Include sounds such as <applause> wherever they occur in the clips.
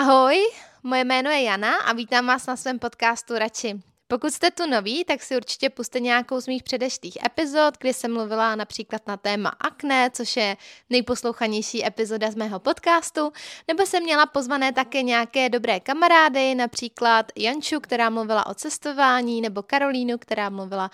Ahoj, moje jméno je Jana a vítám vás na svém podcastu Radši. Pokud jste tu noví, tak si určitě puste nějakou z mých předešlých epizod, kdy jsem mluvila například na téma akné, což je nejposlouchanější epizoda z mého podcastu, nebo jsem měla pozvané také nějaké dobré kamarády, například Janču, která mluvila o cestování, nebo Karolínu, která mluvila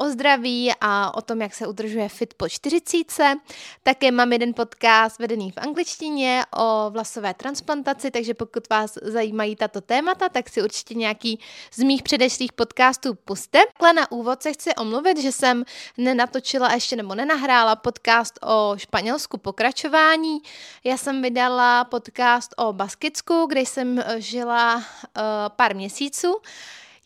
o zdraví a o tom, jak se udržuje fit po 40. Také mám jeden podcast vedený v angličtině o vlasové transplantaci, takže pokud vás zajímají tato témata, tak si určitě nějaký z mých předešlých podcastů puste. Takhle na úvod se chci omluvit, že jsem nenatočila ještě nebo nenahrála podcast o Španělsku pokračování. Já jsem vydala podcast o Baskicku, kde jsem žila uh, pár měsíců.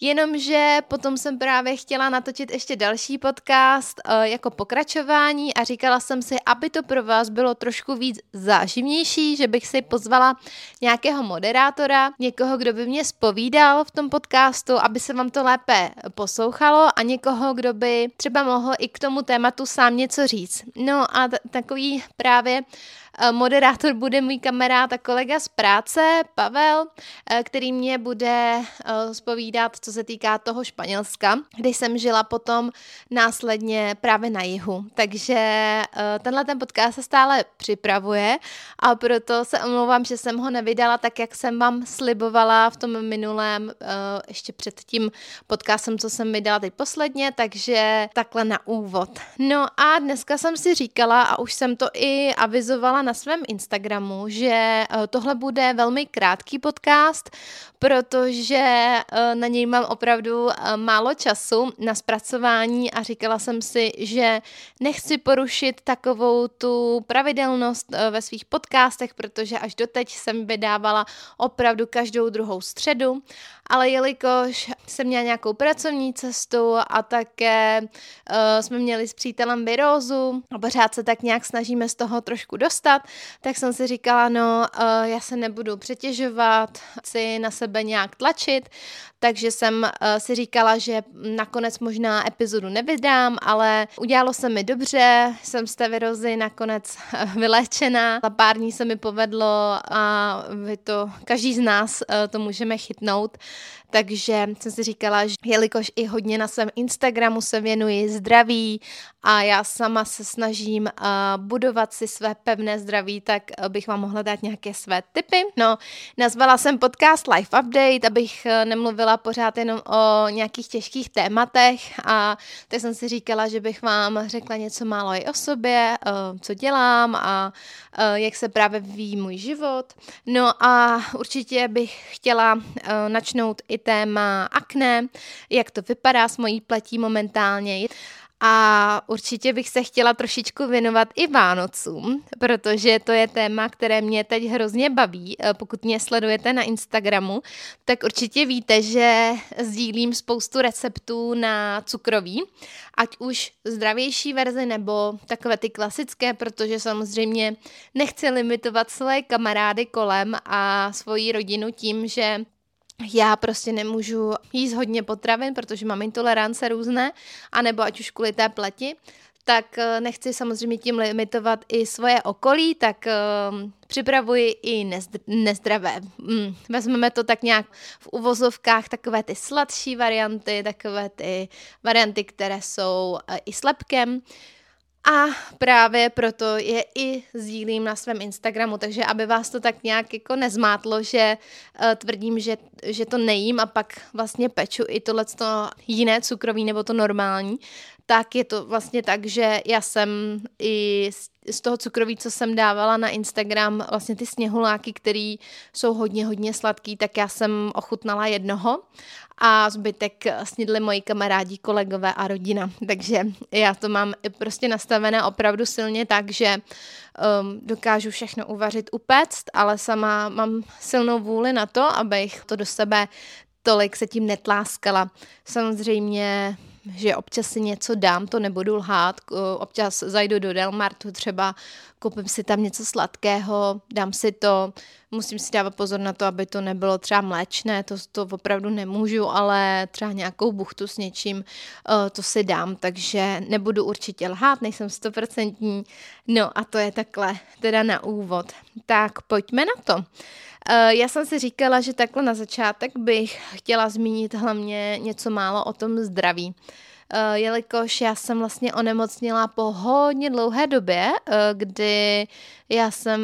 Jenomže potom jsem právě chtěla natočit ještě další podcast uh, jako pokračování a říkala jsem si, aby to pro vás bylo trošku víc záživnější, že bych si pozvala nějakého moderátora, někoho, kdo by mě spovídal v tom podcastu, aby se vám to lépe poslouchalo a někoho, kdo by třeba mohl i k tomu tématu sám něco říct. No a t- takový právě Eh, moderátor bude můj kamarád a kolega z práce, Pavel, eh, který mě bude zpovídat, eh, co se týká toho Španělska, kde jsem žila potom následně právě na jihu. Takže tenhle ten podcast se stále připravuje a proto se omlouvám, že jsem ho nevydala tak, jak jsem vám slibovala v tom minulém, ještě před tím podcastem, co jsem vydala teď posledně, takže takhle na úvod. No a dneska jsem si říkala a už jsem to i avizovala na svém Instagramu, že eh, tohle bude velmi krátký podcast, protože eh, na něj mám opravdu eh, málo času na zpracování a říkala jsem si, že nechci porušit takovou tu pravidelnost ve svých podcastech, protože až doteď jsem vydávala opravdu každou druhou středu. Ale jelikož jsem měla nějakou pracovní cestu a také jsme měli s přítelem virózu a pořád se tak nějak snažíme z toho trošku dostat, tak jsem si říkala, no já se nebudu přetěžovat, chci na sebe nějak tlačit, takže jsem uh, si říkala, že nakonec možná epizodu nevydám, ale udělalo se mi dobře, jsem z té virozy nakonec vyléčená, za pár dní se mi povedlo a vy to, každý z nás uh, to můžeme chytnout, takže jsem si říkala, že jelikož i hodně na svém Instagramu se věnuji zdraví a já sama se snažím uh, budovat si své pevné zdraví, tak uh, bych vám mohla dát nějaké své tipy. No, nazvala jsem podcast Life Update, abych uh, nemluvila pořád jenom o nějakých těžkých tématech a tak jsem si říkala, že bych vám řekla něco málo i o sobě, uh, co dělám a uh, jak se právě vyvíjí můj život. No a určitě bych chtěla uh, načnout i téma akné, jak to vypadá s mojí pletí momentálně. A určitě bych se chtěla trošičku věnovat i Vánocům, protože to je téma, které mě teď hrozně baví. Eh, pokud mě sledujete na Instagramu, tak určitě víte, že sdílím spoustu receptů na cukroví, ať už zdravější verze nebo takové ty klasické, protože samozřejmě nechci limitovat své kamarády kolem a svoji rodinu tím, že já prostě nemůžu jíst hodně potravin, protože mám intolerance různé, anebo ať už kvůli té pleti, tak eh, nechci samozřejmě tím limitovat i svoje okolí, tak uh, připravuji i nezdravé. Mm, vezmeme to tak nějak v uvozovkách, takové ty sladší varianty, takové ty varianty, které jsou uh, i slepkem. A právě proto je i sdílím na svém Instagramu, takže aby vás to tak nějak jako nezmátlo, že uh, tvrdím, že, že to nejím a pak vlastně peču i tohle jiné cukroví nebo to normální, tak je to vlastně tak, že já jsem i z toho cukroví, co jsem dávala na Instagram, vlastně ty sněhuláky, které jsou hodně, hodně sladký, tak já jsem ochutnala jednoho a zbytek snědli moji kamarádi, kolegové a rodina. Takže já to mám prostě nastavené opravdu silně tak, že um, dokážu všechno uvařit, upéct, ale sama mám silnou vůli na to, abych to do sebe tolik se tím netláskala. Samozřejmě že občas si něco dám, to nebudu lhát, občas zajdu do Delmartu třeba, koupím si tam něco sladkého, dám si to, musím si dávat pozor na to, aby to nebylo třeba mléčné, to, to opravdu nemůžu, ale třeba nějakou buchtu s něčím, to si dám, takže nebudu určitě lhát, nejsem stoprocentní, no a to je takhle teda na úvod. Tak pojďme na to. Já jsem si říkala, že takhle na začátek bych chtěla zmínit hlavně něco málo o tom zdraví. Uh, jelikož já jsem vlastně onemocněla po hodně dlouhé době, uh, kdy já jsem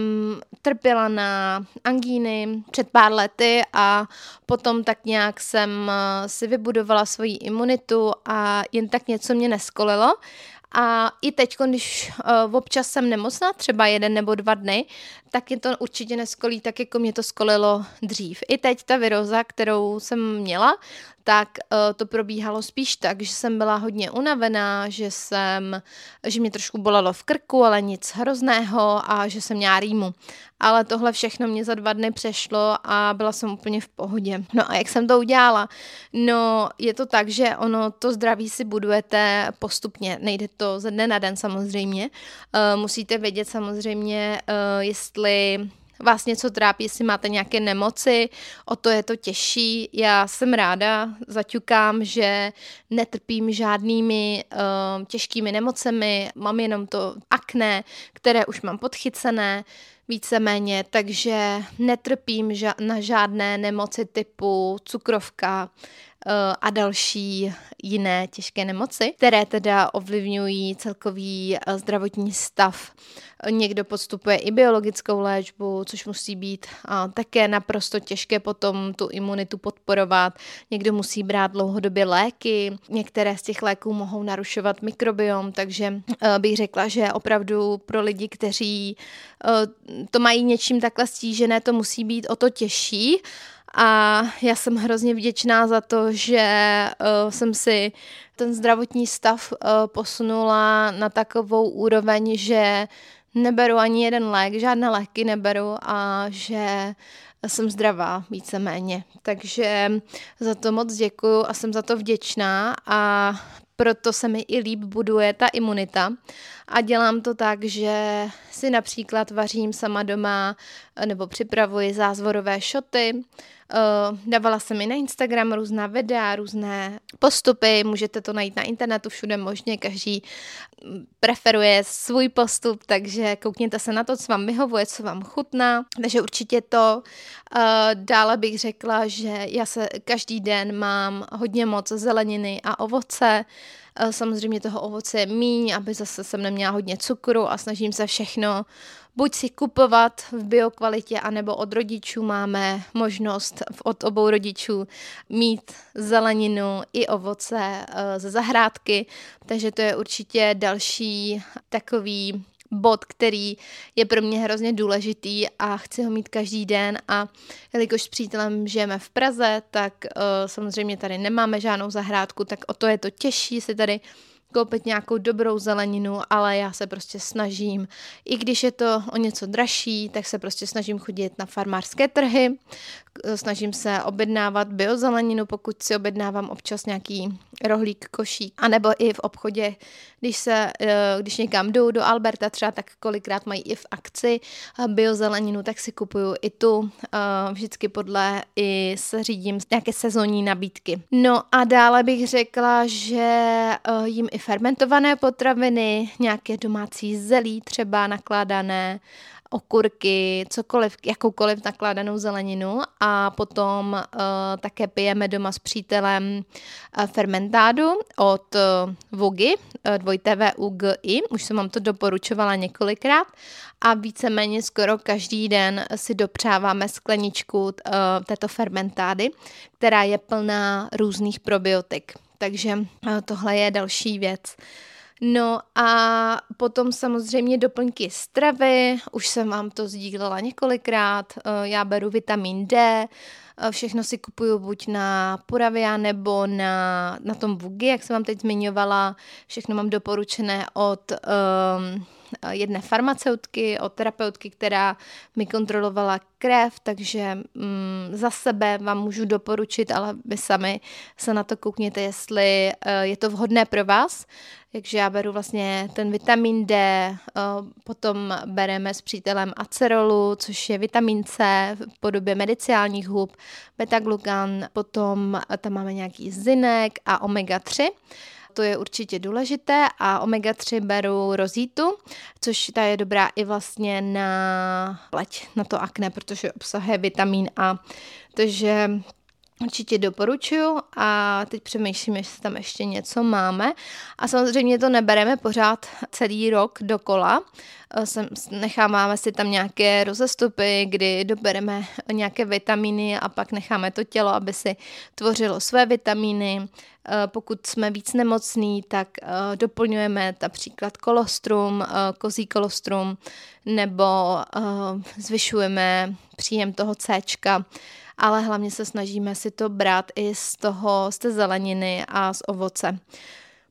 trpěla na angíny před pár lety a potom tak nějak jsem si vybudovala svoji imunitu a jen tak něco mě neskolilo a i teď, když uh, občas jsem nemocná, třeba jeden nebo dva dny, tak je to určitě neskolí tak, jako mě to skolilo dřív. I teď ta viroza, kterou jsem měla, tak uh, to probíhalo spíš tak, že jsem byla hodně unavená, že jsem, že mě trošku bolelo v krku, ale nic hrozného a že jsem měla rýmu. Ale tohle všechno mě za dva dny přešlo a byla jsem úplně v pohodě. No a jak jsem to udělala? No, je to tak, že ono to zdraví si budujete postupně, nejde to ze dne na den samozřejmě. Uh, musíte vědět samozřejmě, uh, jestli vás něco trápí, jestli máte nějaké nemoci, o to je to těžší. Já jsem ráda, zaťukám, že netrpím žádnými uh, těžkými nemocemi, mám jenom to akné, které už mám podchycené, víceméně, takže netrpím ža- na žádné nemoci typu cukrovka, a další jiné těžké nemoci, které teda ovlivňují celkový eh, zdravotní stav. Někdo podstupuje i biologickou léčbu, což musí být také naprosto těžké potom tu imunitu podporovat. Někdo musí brát dlouhodobě léky, některé z těch léků mohou narušovat mikrobiom, takže eh, bych řekla, že opravdu pro lidi, kteří to mají něčím takhle stížené, to musí být o to těžší. A já jsem hrozně vděčná za to, že uh, jsem si ten zdravotní stav uh, posunula na takovou úroveň, že neberu ani jeden lék, žádné léky neberu a že jsem zdravá víceméně. Takže za to moc děkuju a jsem za to vděčná a proto se mi i líp buduje ta imunita. A dělám to tak, že si například vařím sama doma nebo připravuji zázvorové šoty, Uh, dávala jsem i na Instagram různá videa, různé postupy, můžete to najít na internetu všude možně, každý mm, preferuje svůj postup, takže koukněte se na to, co vám vyhovuje, co vám chutná, takže určitě to. Uh, dále bych řekla, že já se každý den mám hodně moc zeleniny a ovoce, samozřejmě toho ovoce je míň, aby zase jsem neměla hodně cukru a snažím se všechno buď si kupovat v biokvalitě, anebo od rodičů. Máme možnost od obou rodičů mít zeleninu i ovoce eh, ze zahrádky, takže to je určitě další takový bod, který je pro mě hrozně důležitý a chci ho mít každý den. A jelikož s přítelem žijeme v Praze, tak uh, samozřejmě tady nemáme žádnou zahrádku, tak o to je to těžší si tady koupit nějakou dobrou zeleninu, ale já se prostě snažím, i když je to o něco dražší, tak se prostě snažím chodit na farmářské trhy, snažím se objednávat biozeleninu, pokud si objednávám občas nějaký rohlík, košík, anebo i v obchodě, když se, eh, když někam jdu do Alberta třeba, tak kolikrát mají i v akci eh, biozeleninu, tak si kupuju i tu, eh, vždycky podle i se řídím nějaké sezónní nabídky. No a dále bych řekla, že jím i fermentované potraviny, nějaké domácí zelí třeba nakládané, okurky, cokoliv, jakoukoliv nakládanou zeleninu a potom uh, také pijeme doma s přítelem uh, fermentádu od uh, Vugy, uh, dvojité VUGI, už jsem vám to doporučovala několikrát a víceméně skoro každý den si dopřáváme skleničku uh, této fermentády, která je plná různých probiotik. Takže uh, tohle je další věc. No a potom samozřejmě doplňky stravy, už jsem vám to sdílela několikrát, eh, já beru vitamin D, eh, všechno si kupuju buď na Puravia nebo na, na tom Vugi, jak jsem vám teď zmiňovala, všechno mám doporučené od um, jedné farmaceutky, od terapeutky, která mi kontrolovala krev, takže mm, za sebe vám můžu doporučit, ale vy sami se na to koukněte, jestli uh, je to vhodné pro vás. Takže já beru vlastně ten vitamin D, uh, potom bereme s přítelem acerolu, což je vitamin C v podobě mediciálních hub, beta-glukan, potom tam máme nějaký zinek a omega-3. To je určitě důležité a omega-3 beru rozítu, což ta je dobrá i vlastně na pleť, na to akné, protože obsahuje vitamín A. Takže určitě doporučuju a teď přemýšlím, jestli tam ještě něco máme. A samozřejmě to nebereme pořád celý rok dokola. Eh, necháváme si tam nějaké rozestupy, kdy dobereme nějaké vitamíny a pak necháme to tělo, aby si tvořilo své vitamíny. Eh, pokud jsme víc nemocní, tak eh, doplňujeme například kolostrum, kozí kolostrum, nebo zvyšujeme příjem toho C ale hlavně se snažíme si to brát i z toho, z té zeleniny a z ovoce.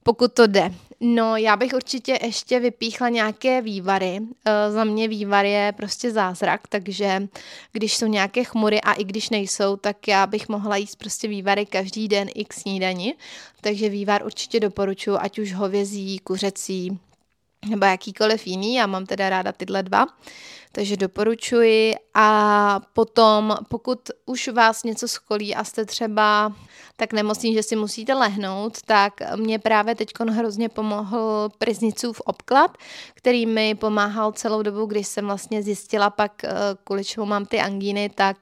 Pokud to jde. No, já bych určitě ještě vypíchla nějaké vývary. E, za mě vývar je prostě zázrak, takže když jsou nějaké chmury a i když nejsou, tak já bych mohla jíst prostě vývary každý den i k snídani. Takže vývar určitě doporučuji, ať už hovězí, kuřecí nebo jakýkoliv jiný. Já mám teda ráda tyhle dva takže doporučuji a potom, pokud už vás něco skolí a jste třeba tak nemocný, že si musíte lehnout, tak mě právě teď hrozně pomohl Priznicův obklad, který mi pomáhal celou dobu, když jsem vlastně zjistila pak, eh, kvůli čemu mám ty angíny, tak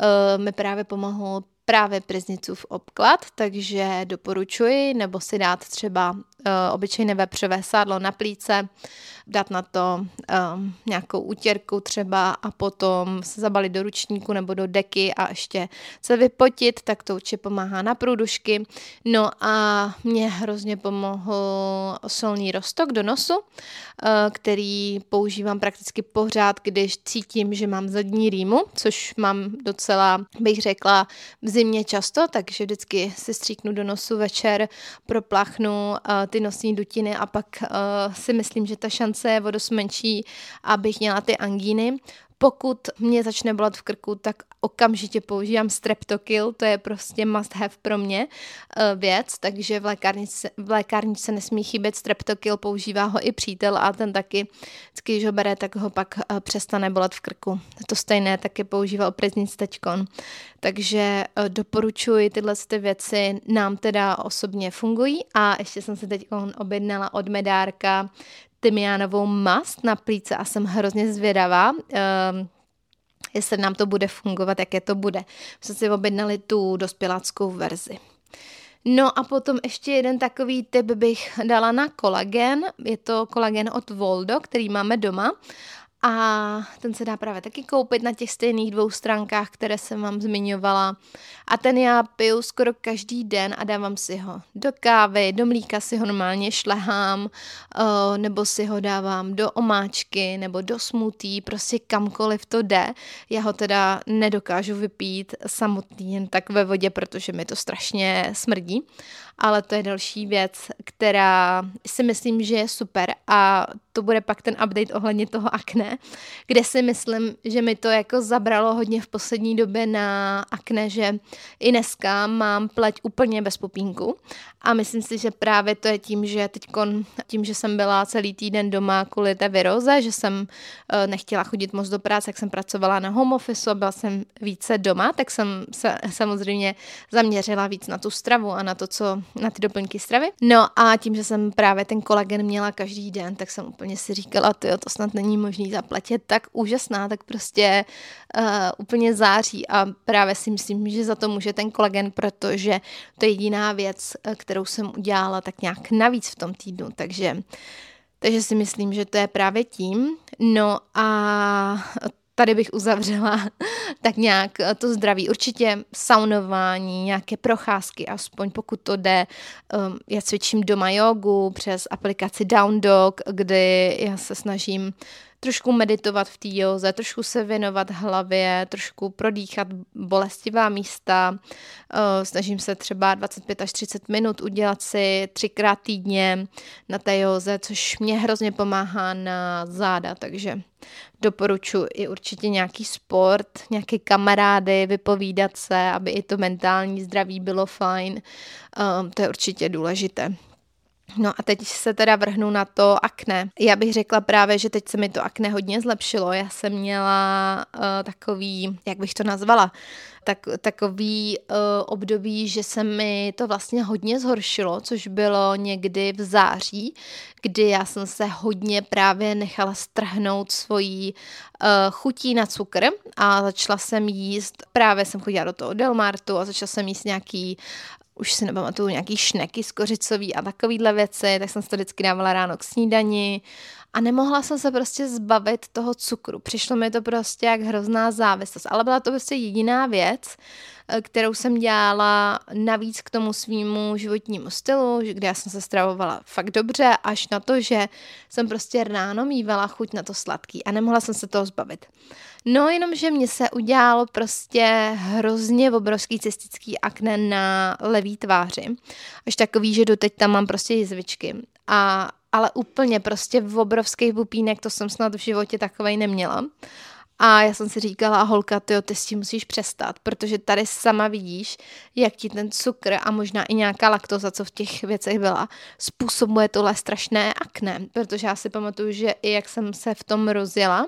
uh, mi právě pomohl právě Priznicův obklad, takže doporučuji, nebo si dát třeba obyčejné vepřové sádlo na plíce, dát na to um, nějakou útěrku třeba a potom se zabalit do ručníku nebo do deky a ještě se vypotit, tak to určitě pomáhá na průdušky. No a mě hrozně pomohl solný rostok do nosu, uh, který používám prakticky pořád, když cítím, že mám zadní rýmu, což mám docela, bych řekla, v zimě často, takže vždycky si stříknu do nosu večer, proplachnu uh, ty nosní dutiny a pak uh, si myslím, že ta šance je o dost menší, abych měla ty angíny. Pokud mě začne bolet v krku, tak okamžitě používám streptokyl, to je prostě must have pro mě uh, věc, takže v lékárnice, v lékárnice nesmí chybět streptokyl, používá ho i přítel a ten taky, když ho bere, tak ho pak uh, přestane bolet v krku. To stejné taky používal preznic teďkon. Takže uh, doporučuji tyhle ty věci, nám teda osobně fungují a ještě jsem se teď objednala od Medárka tymiánovou mast na plíce a jsem hrozně zvědavá. Uh, jestli nám to bude fungovat, jaké to bude. Jsme si objednali tu dospěláckou verzi. No a potom ještě jeden takový tip bych dala na kolagen. Je to kolagen od Voldo, který máme doma a ten se dá právě taky koupit na těch stejných dvou stránkách, které jsem vám zmiňovala. A ten já piju skoro každý den a dávám si ho do kávy, do mlíka si ho normálně šlehám, nebo si ho dávám do omáčky, nebo do smutí, prostě kamkoliv to jde. Já ho teda nedokážu vypít samotný jen tak ve vodě, protože mi to strašně smrdí ale to je další věc, která si myslím, že je super. A to bude pak ten update ohledně toho akné, kde si myslím, že mi to jako zabralo hodně v poslední době na akné, že i dneska mám pleť úplně bez pupínku a myslím si, že právě to je tím, že teď tím, že jsem byla celý týden doma kvůli té viroze, že jsem uh, nechtěla chodit moc do práce, jak jsem pracovala na home office a byla jsem více doma, tak jsem se samozřejmě zaměřila víc na tu stravu a na to, co na ty doplňky stravy. No a tím, že jsem právě ten kolagen měla každý den, tak jsem úplně si říkala, to to snad není možný zaplatit, tak úžasná, tak prostě uh, úplně září a právě si myslím, že za to může ten kolagen, protože to je jediná věc, eh, kterou jsem udělala tak nějak navíc v tom týdnu, takže takže si myslím, že to je právě tím. No a tady bych uzavřela <laughs> tak nějak eh, to zdraví. Určitě saunování, nějaké procházky, aspoň pokud to jde. Um, já cvičím doma jogu přes aplikaci Down Dog, kdy já se snažím trošku meditovat v té józe, trošku se věnovat hlavě, trošku prodýchat bolestivá místa. Eh, snažím se třeba 25 až 30 minut udělat si třikrát týdně na té józe, což mě hrozně pomáhá na záda, takže doporučuji i určitě nějaký sport, nějaké kamarády, vypovídat se, aby i to mentální zdraví bylo fajn. Um, to je určitě důležité. No a teď se teda vrhnu na to akné. Já bych řekla právě, že teď se mi to akné hodně zlepšilo. Já jsem měla uh, takový, jak bych to nazvala, tak, takový uh, období, že se mi to vlastně hodně zhoršilo, což bylo někdy v září, kdy já jsem se hodně právě nechala strhnout svojí uh, chutí na cukr a začala jsem jíst, právě jsem chodila do toho Delmartu a začala jsem jíst nějaký už si nepamatuju, nějaký šneky z kořicový a takovýhle věci, tak jsem si to vždycky dávala ráno k snídani a nemohla jsem se prostě zbavit toho cukru. Přišlo mi to prostě jak hrozná závislost, ale byla to prostě jediná věc, eh, kterou jsem dělala navíc k tomu svýmu životnímu stylu, kde já jsem se stravovala fakt dobře, až na to, že jsem prostě ráno mývala chuť na to sladký a nemohla jsem se toho zbavit. No jenom, že mě se udělalo prostě hrozně obrovský cystický akne na levý tváři. Až takový, že doteď tam mám prostě jizvičky. A ale úplně prostě v obrovský pupínek, to jsem snad v životě takovej neměla. A já jsem si říkala, holka, ty, ty s tím musíš přestat, protože tady sama vidíš, jak ti ten cukr a možná i nějaká laktoza, co v těch věcech byla, způsobuje tohle strašné akné. Protože já si pamatuju, že i jak jsem se v tom rozjela,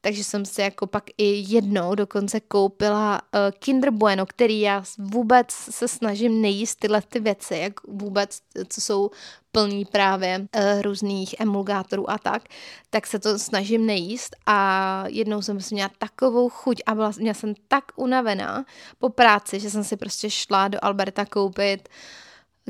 takže jsem si jako pak i jednou dokonce koupila uh, Kinder Bueno, který já vůbec se snažím nejíst tyhle ty věci, jak vůbec, co jsou plný právě uh, různých emulgátorů a tak, tak se to snažím nejíst. A jednou jsem si měla takovou chuť a byla, měla jsem tak unavená po práci, že jsem si prostě šla do Alberta koupit uh,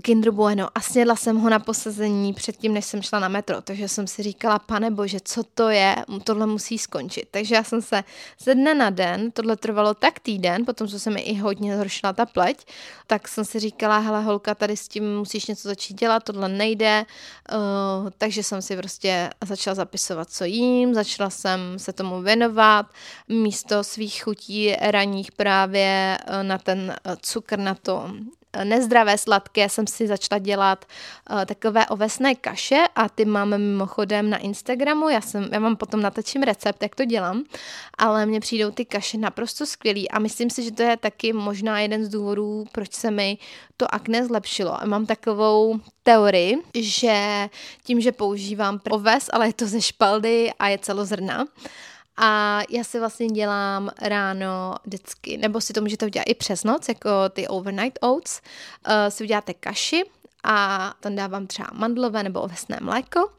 Kinder Bueno a snědla jsem ho na posazení předtím, než jsem šla na metro, takže jsem si říkala, pane bože, co to je, tohle musí skončit. Takže já jsem se ze dne na den, tohle trvalo tak týden, potom co se mi i hodně zhoršila ta pleť, tak jsem si říkala, hele holka, tady s tím musíš něco začít dělat, tohle nejde, uh, takže jsem si prostě začala zapisovat, co jím, začala jsem se tomu věnovat, místo svých chutí raních právě uh, na ten uh, cukr, na to nezdravé sladké jsem si začala dělat uh, takové ovesné kaše a ty máme mimochodem na Instagramu, já, jsem, já vám potom natočím recept, jak to dělám, ale mně přijdou ty kaše naprosto skvělý a myslím si, že to je taky možná jeden z důvodů, proč se mi to akné zlepšilo. A mám takovou teorii, že tím, že používám oves, ale je to ze špaldy a je celozrna, a já si vlastně dělám ráno vždycky, nebo si to můžete udělat i přes noc, jako ty overnight oats. Uh, si uděláte kaši a tam dávám třeba mandlové nebo ovesné mléko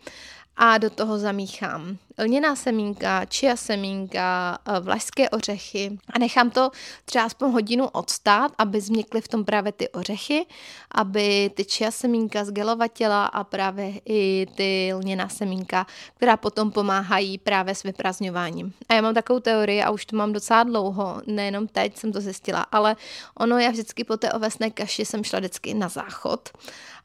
a do toho zamíchám lněná semínka, čia semínka, eh, vlašské ořechy a nechám to třeba aspoň hodinu odstát, aby změkly v tom právě ty ořechy, aby ty čia semínka zgelovatila a právě i ty lněná semínka, která potom pomáhají právě s vyprazňováním. A já mám takovou teorii a už to mám docela dlouho, nejenom teď jsem to zjistila, ale ono já vždycky po té ovesné kaši jsem šla vždycky na záchod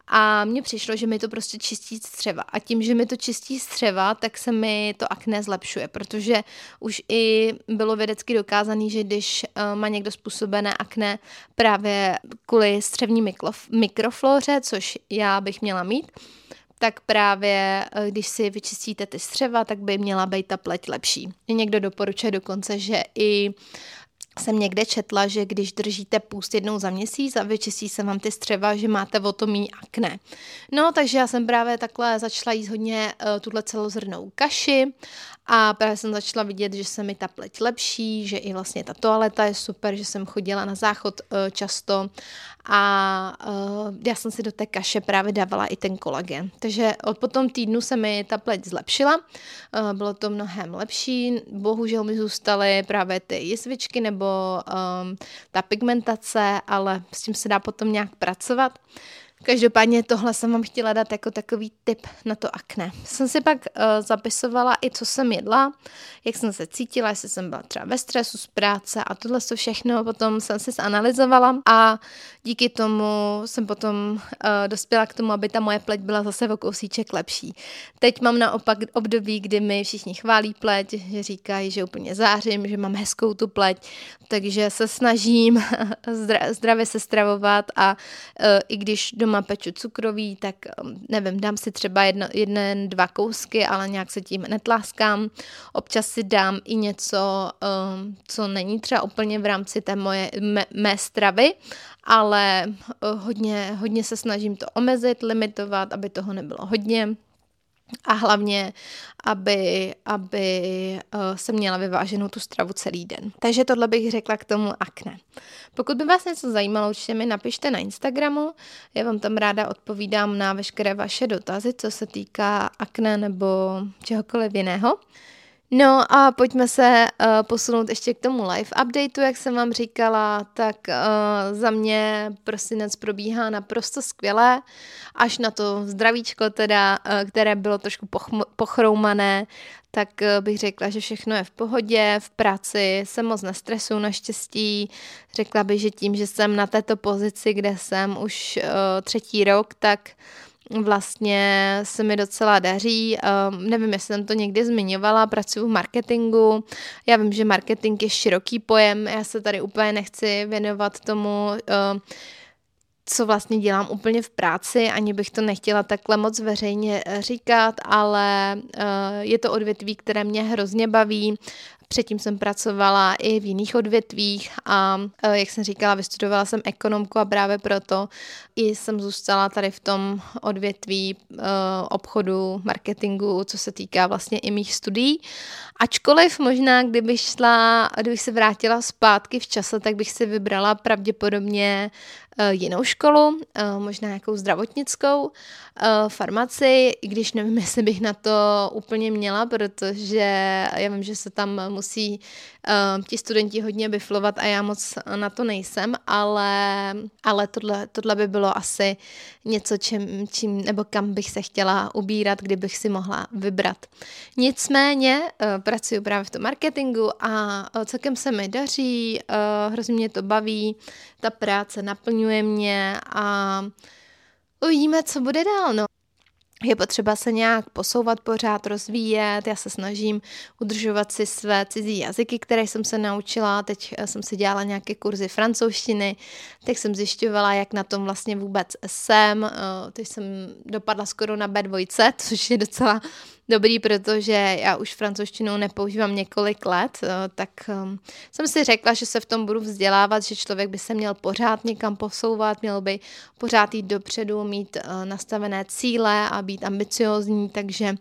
a mně přišlo, že mi to prostě čistí střeva. A tím, že mi to čistí střeva, tak se mi to akné zlepšuje, protože už i bylo vědecky dokázané, že když uh, má někdo způsobené akné právě kvůli střevní mikroflóře, což já bych měla mít, tak právě eh, když si vyčistíte ty střeva, tak by měla být ta pleť lepší. Někdo doporučuje dokonce, že i jsem někde četla, že když držíte půst jednou za měsíc a vyčistí se vám ty střeva, že máte o to mý akné. No, takže já jsem právě takhle začala jíst hodně uh, tuhle celozrnou kaši a právě jsem začala vidět, že se mi ta pleť lepší, že i vlastně ta toaleta je super, že jsem chodila na záchod uh, často a uh, já jsem si do té kaše právě dávala i ten kolagen. Takže od potom týdnu se mi ta pleť zlepšila, uh, bylo to mnohem lepší, bohužel mi zůstaly právě ty jizvičky nebo um, ta pigmentace, ale s tím se dá potom nějak pracovat. Každopádně tohle jsem vám chtěla dát jako takový tip na to akné. Jsem si pak uh, zapisovala i, co jsem jedla, jak jsem se cítila, jestli jsem byla třeba ve stresu z práce a tohle to všechno potom jsem si zanalizovala a díky tomu jsem potom uh, dospěla k tomu, aby ta moje pleť byla zase o kousíček lepší. Teď mám naopak období, kdy mi všichni chválí pleť, že říkají, že úplně zářím, že mám hezkou tu pleť, takže se snažím <laughs> zdravě se stravovat a uh, i když do doma peču cukroví, tak um, nevím, dám si třeba jedno, jeden, dva kousky, ale nějak se tím netláskám. Občas si dám i něco, um, co není třeba úplně v rámci té moje, mé, mé stravy, ale uh, hodně, hodně se snažím to omezit, limitovat, aby toho nebylo hodně a hlavně, aby, aby uh, se měla vyváženou tu stravu celý den. Takže tohle bych řekla k tomu akne. Pokud by vás něco zajímalo, určitě mi napište na Instagramu, já vám tam ráda odpovídám na veškeré vaše dotazy, co se týká akne nebo čehokoliv jiného. No a pojďme se uh, posunout ještě k tomu live updateu, jak jsem vám říkala, tak uh, za mě prosinec probíhá naprosto skvěle, až na to zdravíčko teda, uh, které bylo trošku poch- pochroumané, tak uh, bych řekla, že všechno je v pohodě, v práci jsem moc nestresu naštěstí, řekla bych, že tím, že jsem na této pozici, kde jsem už uh, třetí rok, tak vlastně se mi docela daří. Um, nevím, jestli jsem to někdy zmiňovala, pracuji v marketingu. Já vím, že marketing je široký pojem, já se tady úplně nechci věnovat tomu, uh, co vlastně dělám úplně v práci, ani bych to nechtěla takhle moc veřejně říkat, ale uh, je to odvětví, které mě hrozně baví. Předtím jsem pracovala i v jiných odvětvích a e, jak jsem říkala, vystudovala jsem ekonomku a právě proto i jsem zůstala tady v tom odvětví obchodu, marketingu, co se týká vlastně i mých studií. Ačkoliv možná, kdybych šla, kdybych se vrátila zpátky v čase, tak bych si vybrala pravděpodobně Eh, jinou školu, eh, možná nějakou zdravotnickou, eh, farmaci, i když nevím, <laughs> jestli bych na to úplně měla, protože já vím, že se tam musí ti studenti hodně biflovat a já moc na to nejsem, ale, ale tohle, tohle by bylo asi něco, čím, čím, nebo kam bych se chtěla ubírat, kdybych si mohla vybrat. Nicméně pracuji právě v tom marketingu a celkem se mi daří, hrozně mě to baví, ta práce naplňuje mě a uvidíme, co bude dál. No. Je potřeba se nějak posouvat pořád, rozvíjet. Já se snažím udržovat si své cizí jazyky, které jsem se naučila. Teď jsem si dělala nějaké kurzy francouzštiny, teď jsem zjišťovala, jak na tom vlastně vůbec jsem. Eh, teď jsem dopadla skoro na B2, <laughs> což je docela dobrý, protože já už francouzštinu nepoužívám několik let, eh, tak ehm, jsem si řekla, že se v tom budu vzdělávat, že člověk by se měl pořád někam posouvat, měl by pořád jít dopředu, mít eh, nastavené cíle a být ambiciozní, takže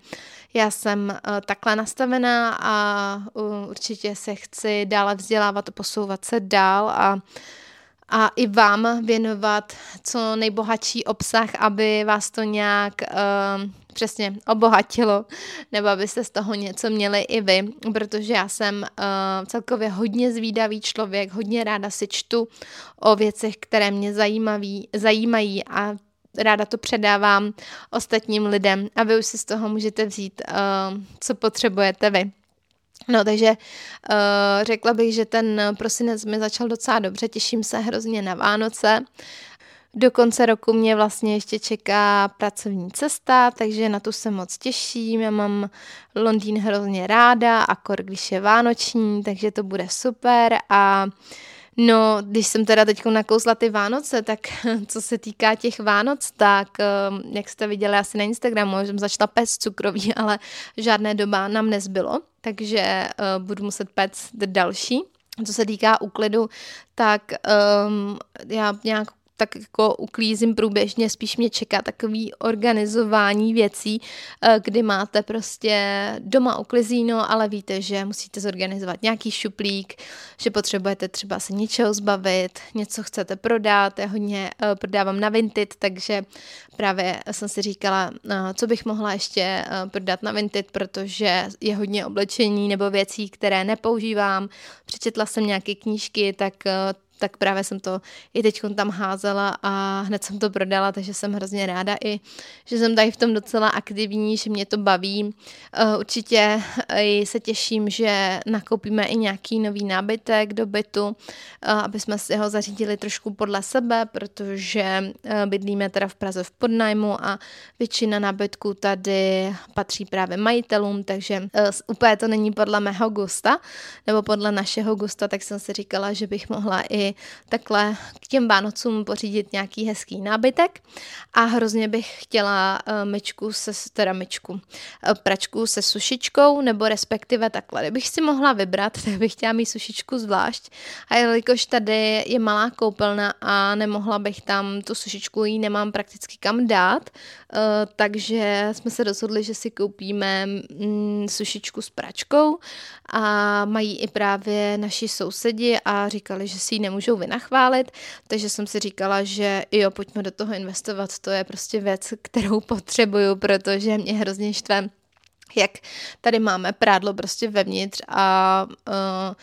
já jsem eh, takhle nastavená a určitě se chci dále vzdělávat a posouvat se dál a a i vám věnovat co nejbohatší obsah, aby vás to nějak uh, přesně obohatilo, nebo abyste z toho něco měli i vy, protože já jsem uh, celkově hodně zvídavý člověk, hodně ráda si čtu o věcech, které mě zajímaví, zajímají a ráda to předávám ostatním lidem a vy už si z toho můžete vzít, uh, co potřebujete vy. No, takže uh, řekla bych, že ten prosinec mi začal docela dobře, těším se hrozně na Vánoce. Do konce roku mě vlastně ještě čeká pracovní cesta, takže na tu se moc těším. Já mám Londýn hrozně ráda, akor když je vánoční, takže to bude super a No, když jsem teda teď nakousla ty Vánoce, tak <laughs> co se týká těch Vánoc, tak ehm, jak jste viděli asi na Instagramu, jsem začala pec cukroví, <laughs> ale žádné doba nám nezbylo, takže uh, budu muset pec další. Co se týká úklidu, tak um, já nějak tak jako uklízím průběžně, spíš mě čeká takový organizování věcí, eh, kdy máte prostě doma uklizíno, ale víte, že musíte zorganizovat nějaký šuplík, že potřebujete třeba se něčeho zbavit, něco chcete prodat, já hodně uh, prodávám na Vinted, takže právě jsem si říkala, uh, co bych mohla ještě prodat na Vinted, protože je hodně oblečení nebo věcí, které nepoužívám. Přečetla jsem nějaké knížky, tak tak právě jsem to i teď tam házela a hned jsem to prodala, takže jsem hrozně ráda i, že jsem tady v tom docela aktivní, že mě to baví. Eh, určitě se těším, že nakoupíme i nějaký nový nábytek do bytu, eh, aby jsme si ho zařídili trošku podle sebe, protože eh, bydlíme teda v Praze v podnajmu a většina nábytků tady patří právě majitelům, takže úplně to není podle mého gusta, nebo podle našeho gusta, tak jsem si říkala, že bych mohla i takhle k těm Vánocům pořídit nějaký hezký nábytek a hrozně bych chtěla uh, myčku se, teda myčku, uh, pračku se sušičkou, nebo respektive takhle. Kdybych si mohla vybrat, <laughs> tak bych chtěla mít sušičku zvlášť. A jelikož tady je malá koupelna a nemohla bych tam tu sušičku, jí nemám prakticky kam dát, uh, takže jsme se rozhodli, že si koupíme mm, sušičku s pračkou a mají i právě naši sousedi a říkali, že si ji nemůžou vynachválit, takže jsem si říkala, že jo, pojďme do toho investovat, to je prostě věc, kterou potřebuju, protože mě hrozně štve, jak tady máme prádlo prostě vevnitř a uh,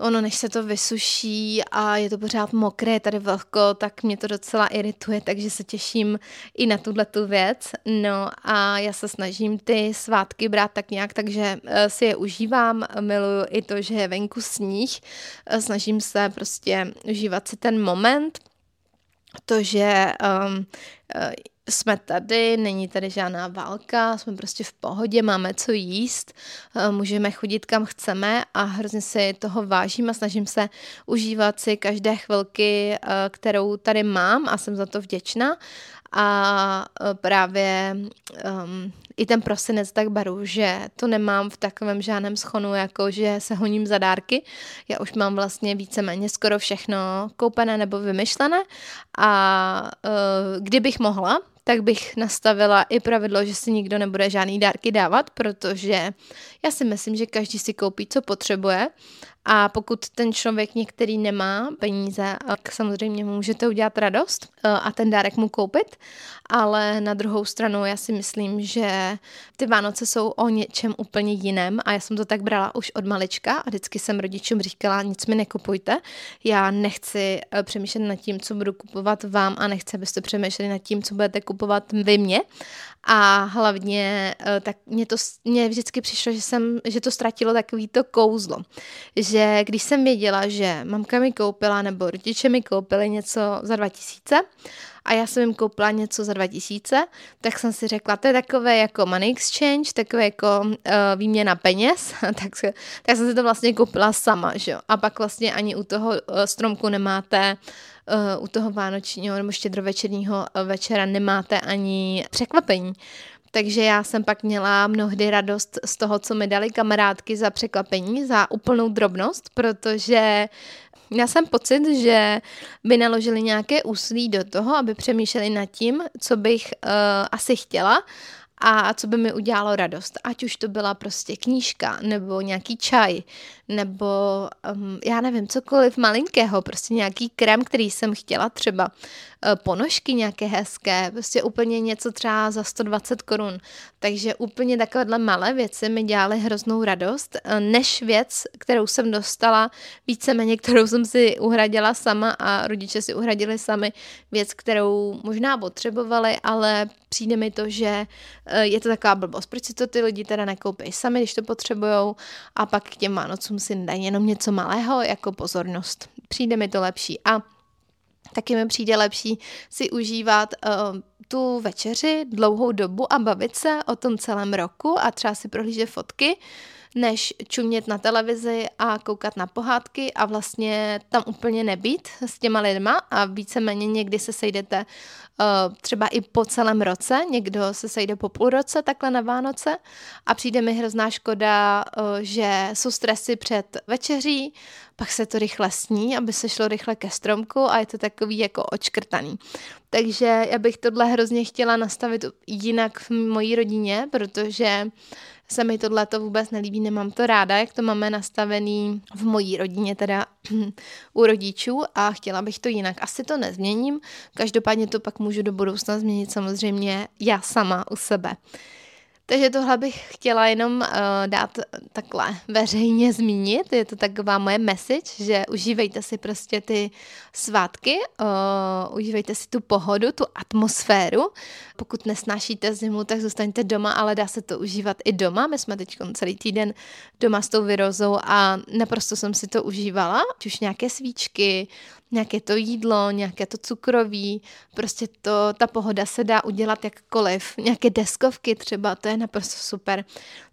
ono než se to vysuší a je to pořád mokré, tady vlhko, tak mě to docela irituje, takže se těším i na tuhle tu věc. No a já se snažím ty svátky brát tak nějak, takže eh, si je užívám, miluju i to, že je venku sníh, eh, snažím se prostě užívat si ten moment, to, že um, jsme tady, není tady žádná válka, jsme prostě v pohodě, máme co jíst, eh, můžeme chodit kam chceme a hrozně si toho vážím a snažím se užívat si každé chvilky, eh, kterou tady mám a jsem za to vděčná. A eh, právě um, i ten prosinec tak baru, že to nemám v takovém žádném schonu, jako že se honím za dárky. Já už mám vlastně víceméně skoro všechno koupené nebo vymyšlené a uh, kdybych mohla, tak bych nastavila i pravidlo, že si nikdo nebude žádný dárky dávat, protože já si myslím, že každý si koupí, co potřebuje a pokud ten člověk některý nemá peníze, tak samozřejmě mu můžete udělat radost eh, a ten dárek mu koupit, ale na druhou stranu já si myslím, že ty Vánoce jsou o něčem úplně jiném. A já jsem to tak brala už od malička a vždycky jsem rodičům říkala, nic mi nekupujte, já nechci eh, přemýšlet nad tím, co budu kupovat vám a nechci, abyste přemýšleli nad tím, co budete kupovat vy mě a hlavně eh, tak mě to mě vždycky přišlo, že, jsem, že to ztratilo takový to kouzlo, že když jsem věděla, že mamka mi koupila nebo rodiče mi koupili něco za 2000 a já jsem jim koupila něco za 2000, tak jsem si řekla, to je takové jako money exchange, takové jako uh, výměna peněz, <laughs> tak, tak jsem si to vlastně koupila sama, že jo. A pak vlastně ani u toho uh, stromku nemáte uh, u toho vánočního nebo štědrovečerního večera nemáte ani překvapení. Takže já jsem pak měla mnohdy radost z toho, co mi dali kamarádky za překvapení, za úplnou drobnost, protože já jsem pocit, že by naložili nějaké úsilí do toho, aby přemýšleli nad tím, co bych uh, asi chtěla a co by mi udělalo radost. Ať už to byla prostě knížka, nebo nějaký čaj, nebo um, já nevím, cokoliv malinkého, prostě nějaký krém, který jsem chtěla, třeba uh, ponožky nějaké hezké, prostě úplně něco třeba za 120 korun. Takže úplně takovéhle malé věci mi dělaly hroznou radost, uh, než věc, kterou jsem dostala, víceméně, kterou jsem si uhradila sama a rodiče si uhradili sami věc, kterou možná potřebovali, ale přijde mi to, že je to taková blbost. Proč si to ty lidi teda nekoupí sami, když to potřebujou a pak k těm Vánocům si dají jenom něco malého jako pozornost. Přijde mi to lepší a taky mi přijde lepší si užívat uh, tu večeři dlouhou dobu a bavit se o tom celém roku a třeba si prohlížet fotky, než čumět na televizi a koukat na pohádky a vlastně tam úplně nebýt s těma lidma a víceméně někdy se sejdete uh, třeba i po celém roce, někdo se sejde po půl roce takhle na Vánoce a přijde mi hrozná škoda, uh, že jsou stresy před večeří, pak se to rychle sní, aby se šlo rychle ke stromku a je to takový jako očkrtaný. Takže já bych tohle hrozně chtěla nastavit jinak v mojí rodině, protože se mi tohle to vůbec nelíbí, nemám to ráda, jak to máme nastavený v mojí rodině, teda <clears throat> u rodičů a chtěla bych to jinak. Asi to nezměním, každopádně to pak můžu do budoucna změnit samozřejmě já sama u sebe. Takže tohle bych chtěla jenom uh, dát takhle veřejně zmínit. Je to taková moje message, že užívejte si prostě ty svátky, uh, užívejte si tu pohodu, tu atmosféru. Pokud nesnášíte zimu, tak zůstaňte doma, ale dá se to užívat i doma. My jsme teď celý týden doma s tou vyrozou a naprosto jsem si to užívala. Už nějaké svíčky, nějaké to jídlo, nějaké to cukroví, prostě to, ta pohoda se dá udělat jakkoliv. Nějaké deskovky třeba, to je naprosto super.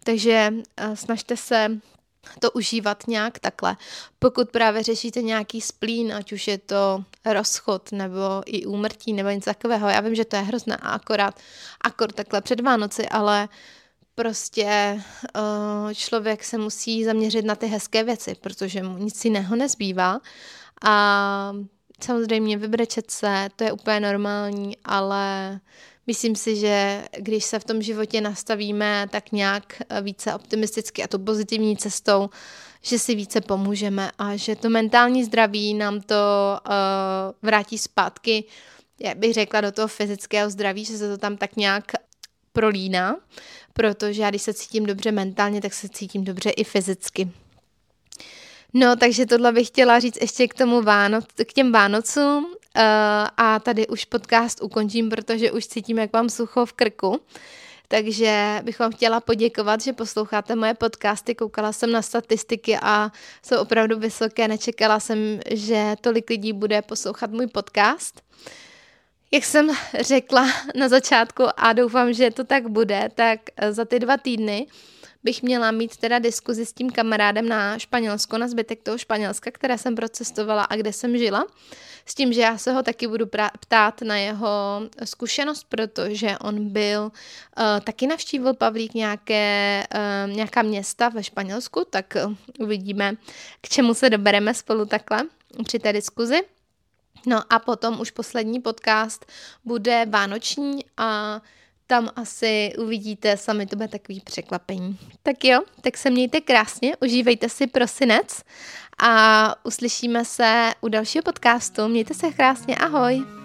Takže uh, snažte se to užívat nějak takhle. Pokud právě řešíte nějaký splín, ať už je to rozchod nebo i úmrtí nebo něco takového, já vím, že to je hrozné a akorát, akor takhle před Vánoci, ale prostě uh, člověk se musí zaměřit na ty hezké věci, protože mu nic jiného nezbývá a samozřejmě vybrečet se, to je úplně normální, ale Myslím si, že když se v tom životě nastavíme tak nějak více optimisticky a tu pozitivní cestou, že si více pomůžeme a že to mentální zdraví nám to uh, vrátí zpátky, já bych řekla, do toho fyzického zdraví, že se to tam tak nějak prolíná, protože já když se cítím dobře mentálně, tak se cítím dobře i fyzicky. No, takže tohle bych chtěla říct ještě k tomu Vánoc, k těm Vánocům uh, a tady už podcast ukončím, protože už cítím, jak mám sucho v krku. Takže bych vám chtěla poděkovat, že posloucháte moje podcasty. Koukala jsem na statistiky a jsou opravdu vysoké. Nečekala jsem, že tolik lidí bude poslouchat můj podcast. Jak jsem řekla na začátku a doufám, že to tak bude, tak za ty dva týdny bych měla mít teda diskuzi s tím kamarádem na Španělsko, na zbytek toho Španělska, které jsem procestovala a kde jsem žila. S tím, že já se ho taky budu ptát na jeho zkušenost, protože on byl, uh, taky navštívil Pavlík nějaké, uh, nějaká města ve Španělsku, tak uh, uvidíme, k čemu se dobereme spolu takhle při té diskuzi. No a potom už poslední podcast bude vánoční a tam asi uvidíte sami, to bude takový překvapení. Tak jo, tak se mějte krásně, užívejte si prosinec a uslyšíme se u dalšího podcastu. Mějte se krásně, ahoj!